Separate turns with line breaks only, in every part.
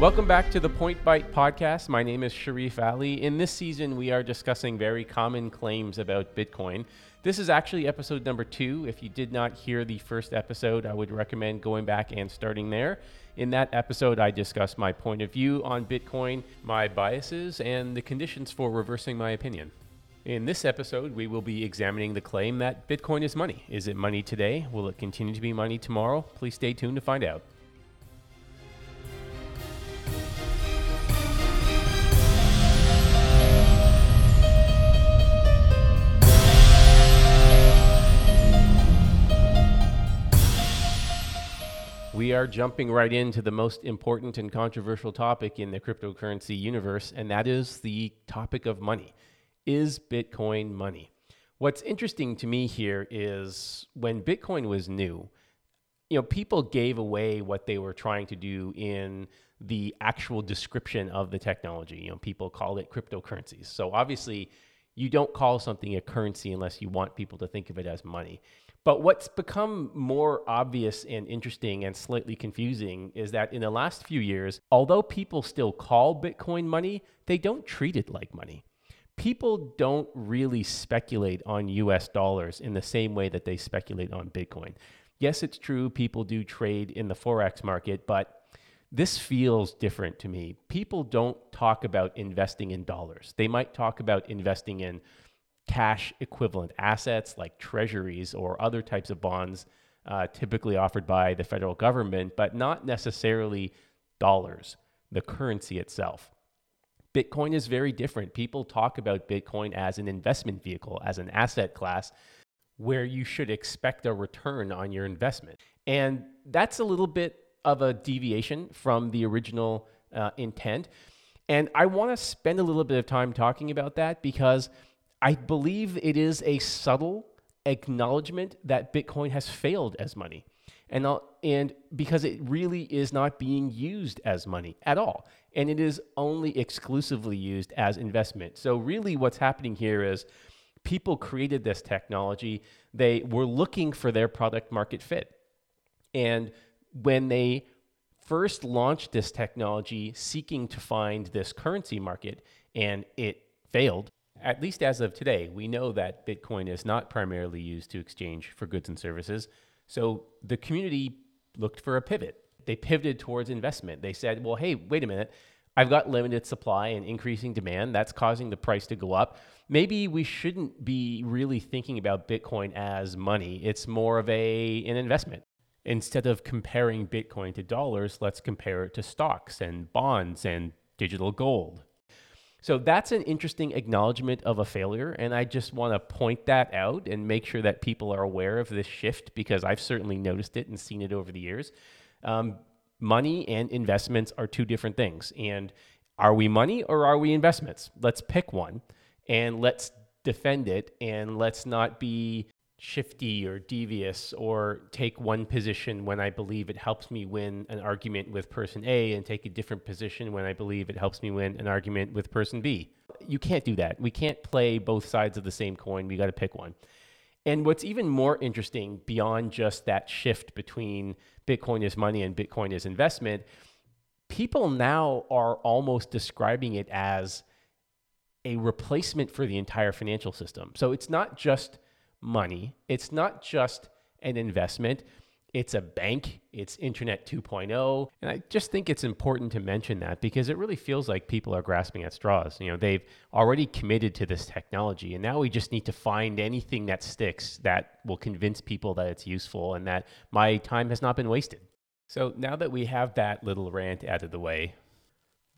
Welcome back to the Point Bite podcast. My name is Sharif Ali. In this season, we are discussing very common claims about Bitcoin. This is actually episode number two. If you did not hear the first episode, I would recommend going back and starting there. In that episode, I discuss my point of view on Bitcoin, my biases, and the conditions for reversing my opinion. In this episode, we will be examining the claim that Bitcoin is money. Is it money today? Will it continue to be money tomorrow? Please stay tuned to find out. We are jumping right into the most important and controversial topic in the cryptocurrency universe, and that is the topic of money. Is Bitcoin money? What's interesting to me here is when Bitcoin was new, you know, people gave away what they were trying to do in the actual description of the technology. You know, people called it cryptocurrencies. So obviously, you don't call something a currency unless you want people to think of it as money. But what's become more obvious and interesting and slightly confusing is that in the last few years, although people still call Bitcoin money, they don't treat it like money. People don't really speculate on US dollars in the same way that they speculate on Bitcoin. Yes, it's true, people do trade in the Forex market, but this feels different to me. People don't talk about investing in dollars. They might talk about investing in cash equivalent assets like treasuries or other types of bonds uh, typically offered by the federal government, but not necessarily dollars, the currency itself. Bitcoin is very different. People talk about Bitcoin as an investment vehicle, as an asset class, where you should expect a return on your investment. And that's a little bit of a deviation from the original uh, intent. And I want to spend a little bit of time talking about that because I believe it is a subtle acknowledgement that Bitcoin has failed as money. And, and because it really is not being used as money at all. And it is only exclusively used as investment. So, really, what's happening here is people created this technology, they were looking for their product market fit. And when they first launched this technology seeking to find this currency market and it failed, at least as of today, we know that Bitcoin is not primarily used to exchange for goods and services. So the community looked for a pivot. They pivoted towards investment. They said, well, hey, wait a minute. I've got limited supply and increasing demand. That's causing the price to go up. Maybe we shouldn't be really thinking about Bitcoin as money. It's more of a an investment. Instead of comparing Bitcoin to dollars, let's compare it to stocks and bonds and digital gold. So that's an interesting acknowledgement of a failure. And I just want to point that out and make sure that people are aware of this shift because I've certainly noticed it and seen it over the years. Um, money and investments are two different things. And are we money or are we investments? Let's pick one and let's defend it and let's not be shifty or devious or take one position when I believe it helps me win an argument with person A and take a different position when I believe it helps me win an argument with person B. You can't do that. We can't play both sides of the same coin. We got to pick one. And what's even more interesting beyond just that shift between Bitcoin is money and Bitcoin is investment, people now are almost describing it as a replacement for the entire financial system. So it's not just money. It's not just an investment, it's a bank, it's Internet 2.0. And I just think it's important to mention that because it really feels like people are grasping at straws. You know, they've already committed to this technology, and now we just need to find anything that sticks that will convince people that it's useful and that my time has not been wasted. So now that we have that little rant out of the way,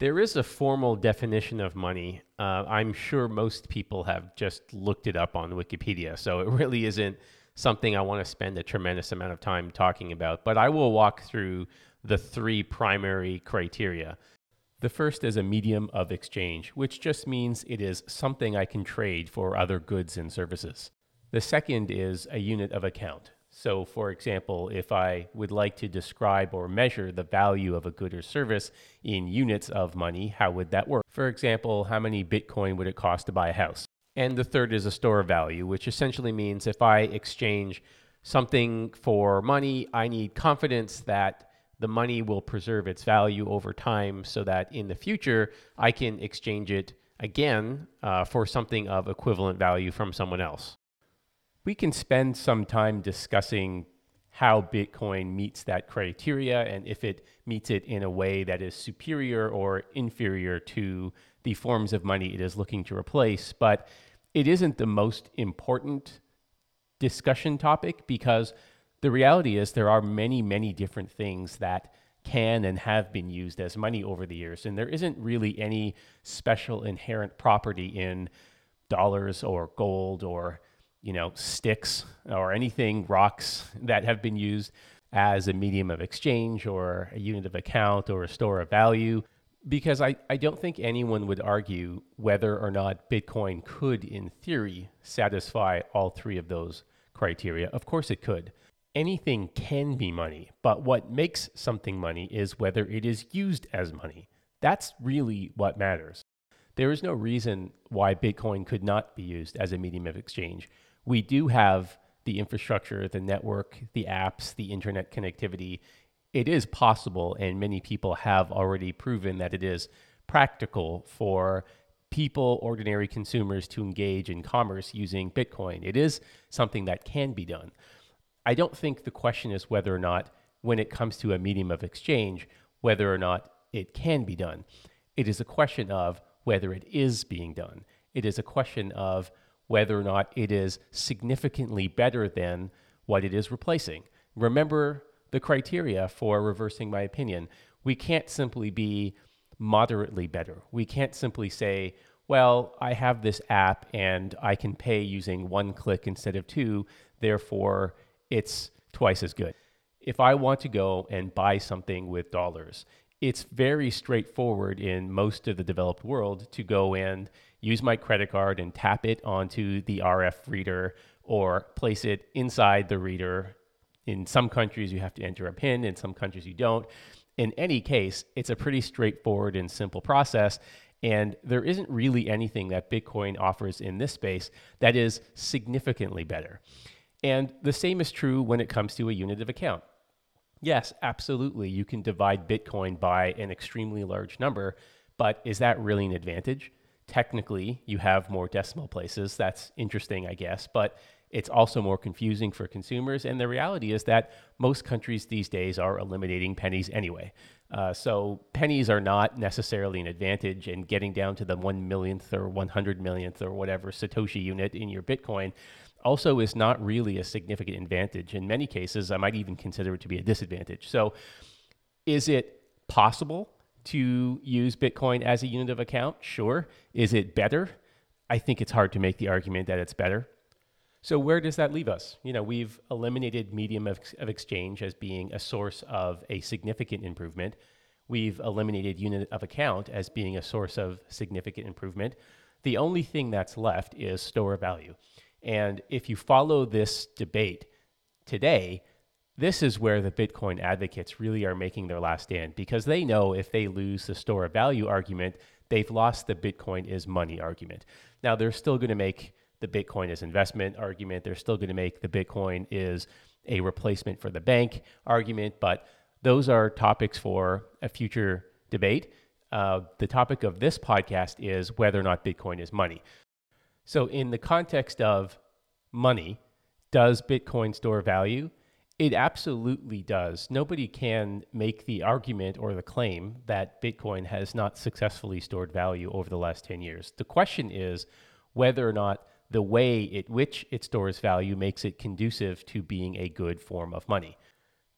there is a formal definition of money. Uh, I'm sure most people have just looked it up on Wikipedia, so it really isn't something I want to spend a tremendous amount of time talking about. But I will walk through the three primary criteria. The first is a medium of exchange, which just means it is something I can trade for other goods and services. The second is a unit of account. So, for example, if I would like to describe or measure the value of a good or service in units of money, how would that work? For example, how many Bitcoin would it cost to buy a house? And the third is a store of value, which essentially means if I exchange something for money, I need confidence that the money will preserve its value over time so that in the future I can exchange it again uh, for something of equivalent value from someone else. We can spend some time discussing how Bitcoin meets that criteria and if it meets it in a way that is superior or inferior to the forms of money it is looking to replace. But it isn't the most important discussion topic because the reality is there are many, many different things that can and have been used as money over the years. And there isn't really any special inherent property in dollars or gold or, you know, sticks or anything, rocks that have been used as a medium of exchange or a unit of account or a store of value. Because I, I don't think anyone would argue whether or not Bitcoin could, in theory, satisfy all three of those criteria. Of course, it could anything can be money, but what makes something money is whether it is used as money. That's really what matters. There is no reason why Bitcoin could not be used as a medium of exchange. We do have the infrastructure, the network, the apps, the internet connectivity. It is possible, and many people have already proven that it is practical for people, ordinary consumers, to engage in commerce using Bitcoin. It is something that can be done. I don't think the question is whether or not, when it comes to a medium of exchange, whether or not it can be done. It is a question of whether it is being done. It is a question of whether or not it is significantly better than what it is replacing. Remember the criteria for reversing my opinion. We can't simply be moderately better. We can't simply say, well, I have this app and I can pay using one click instead of two, therefore it's twice as good. If I want to go and buy something with dollars, it's very straightforward in most of the developed world to go and use my credit card and tap it onto the RF reader or place it inside the reader. In some countries, you have to enter a PIN, in some countries, you don't. In any case, it's a pretty straightforward and simple process. And there isn't really anything that Bitcoin offers in this space that is significantly better. And the same is true when it comes to a unit of account. Yes, absolutely. You can divide Bitcoin by an extremely large number, but is that really an advantage? Technically, you have more decimal places. That's interesting, I guess, but it's also more confusing for consumers. And the reality is that most countries these days are eliminating pennies anyway. Uh, so pennies are not necessarily an advantage, and getting down to the one millionth or 100 millionth or whatever Satoshi unit in your Bitcoin also is not really a significant advantage. In many cases, I might even consider it to be a disadvantage. So, is it possible to use Bitcoin as a unit of account? Sure. Is it better? I think it's hard to make the argument that it's better. So, where does that leave us? You know, we've eliminated medium of, of exchange as being a source of a significant improvement. We've eliminated unit of account as being a source of significant improvement. The only thing that's left is store value. And if you follow this debate today, this is where the Bitcoin advocates really are making their last stand because they know if they lose the store of value argument, they've lost the Bitcoin is money argument. Now, they're still going to make the Bitcoin is investment argument. They're still going to make the Bitcoin is a replacement for the bank argument, but those are topics for a future debate. Uh, the topic of this podcast is whether or not Bitcoin is money. So, in the context of money, does Bitcoin store value? It absolutely does. Nobody can make the argument or the claim that Bitcoin has not successfully stored value over the last 10 years. The question is whether or not the way at which it stores value makes it conducive to being a good form of money.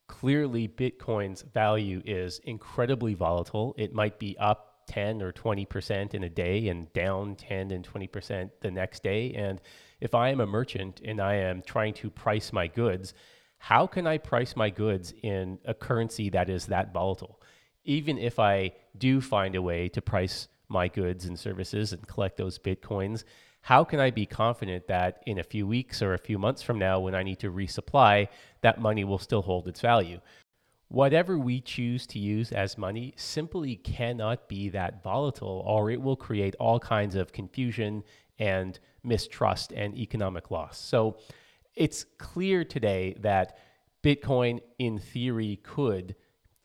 Clearly, Bitcoin's value is incredibly volatile. It might be up 10 or 20% in a day and down 10 and 20% the next day. And if I am a merchant and I am trying to price my goods, how can I price my goods in a currency that is that volatile? Even if I do find a way to price my goods and services and collect those bitcoins, how can I be confident that in a few weeks or a few months from now, when I need to resupply, that money will still hold its value? Whatever we choose to use as money simply cannot be that volatile, or it will create all kinds of confusion and mistrust and economic loss. So it's clear today that Bitcoin, in theory, could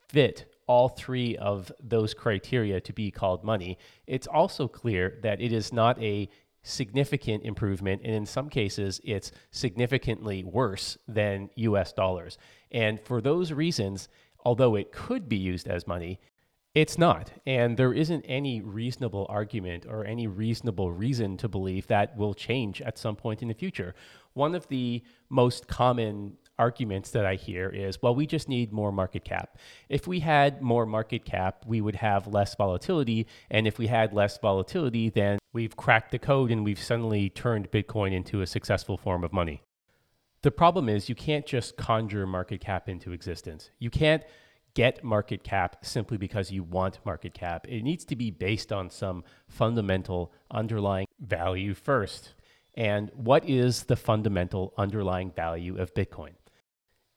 fit all three of those criteria to be called money, it's also clear that it is not a significant improvement. And in some cases, it's significantly worse than US dollars. And for those reasons, although it could be used as money, it's not. And there isn't any reasonable argument or any reasonable reason to believe that will change at some point in the future. One of the most common arguments that I hear is, well, we just need more market cap. If we had more market cap, we would have less volatility. And if we had less volatility, then we've cracked the code and we've suddenly turned Bitcoin into a successful form of money. The problem is you can't just conjure market cap into existence. You can't get market cap simply because you want market cap. It needs to be based on some fundamental underlying value first. And what is the fundamental underlying value of Bitcoin?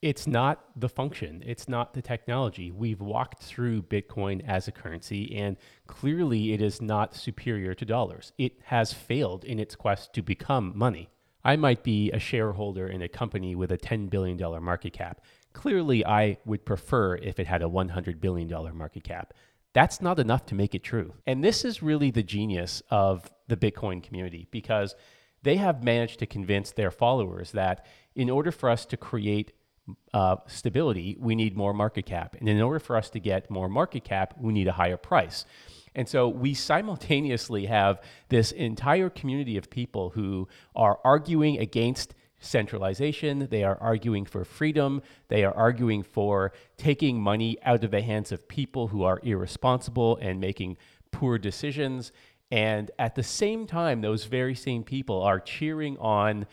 It's not the function, it's not the technology. We've walked through Bitcoin as a currency, and clearly it is not superior to dollars. It has failed in its quest to become money. I might be a shareholder in a company with a $10 billion market cap. Clearly, I would prefer if it had a $100 billion market cap. That's not enough to make it true. And this is really the genius of the Bitcoin community because they have managed to convince their followers that in order for us to create uh, stability, we need more market cap. And in order for us to get more market cap, we need a higher price. And so we simultaneously have this entire community of people who are arguing against centralization. They are arguing for freedom. They are arguing for taking money out of the hands of people who are irresponsible and making poor decisions. And at the same time, those very same people are cheering on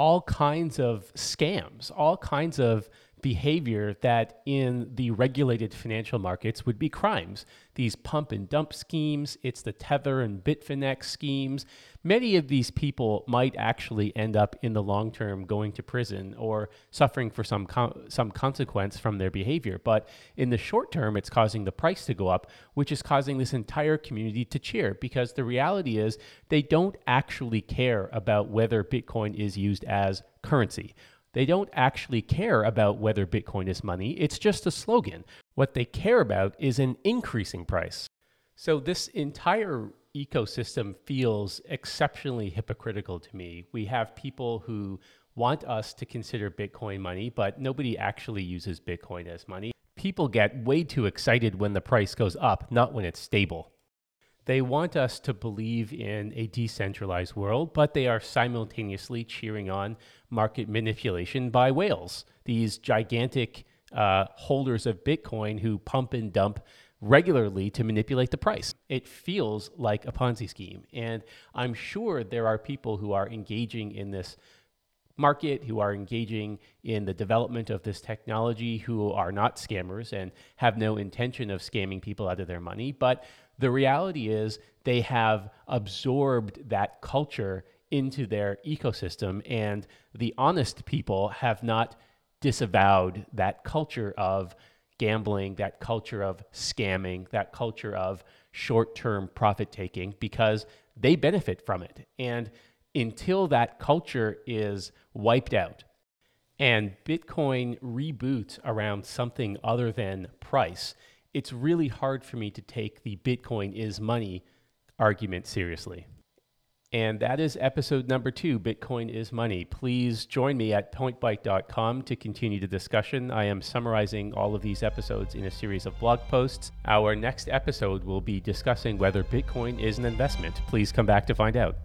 all kinds of scams, all kinds of behavior that in the regulated financial markets would be crimes. These pump and dump schemes, it's the Tether and Bitfinex schemes. Many of these people might actually end up in the long term going to prison or suffering for some some consequence from their behavior. But in the short term, it's causing the price to go up, which is causing this entire community to cheer because the reality is they don't actually care about whether Bitcoin is used as currency. They don't actually care about whether Bitcoin is money. It's just a slogan. What they care about is an increasing price. So, this entire ecosystem feels exceptionally hypocritical to me. We have people who want us to consider Bitcoin money, but nobody actually uses Bitcoin as money. People get way too excited when the price goes up, not when it's stable. They want us to believe in a decentralized world, but they are simultaneously cheering on market manipulation by whales, these gigantic uh, holders of Bitcoin who pump and dump regularly to manipulate the price. It feels like a Ponzi scheme. And I'm sure there are people who are engaging in this market, who are engaging in the development of this technology, who are not scammers and have no intention of scamming people out of their money. But the reality is they have absorbed that culture into their ecosystem, and the honest people have not disavowed that culture of gambling, that culture of scamming, that culture of short term profit taking because they benefit from it. And until that culture is wiped out and Bitcoin reboots around something other than price, it's really hard for me to take the Bitcoin is money argument seriously. And that is episode number two Bitcoin is Money. Please join me at pointbite.com to continue the discussion. I am summarizing all of these episodes in a series of blog posts. Our next episode will be discussing whether Bitcoin is an investment. Please come back to find out.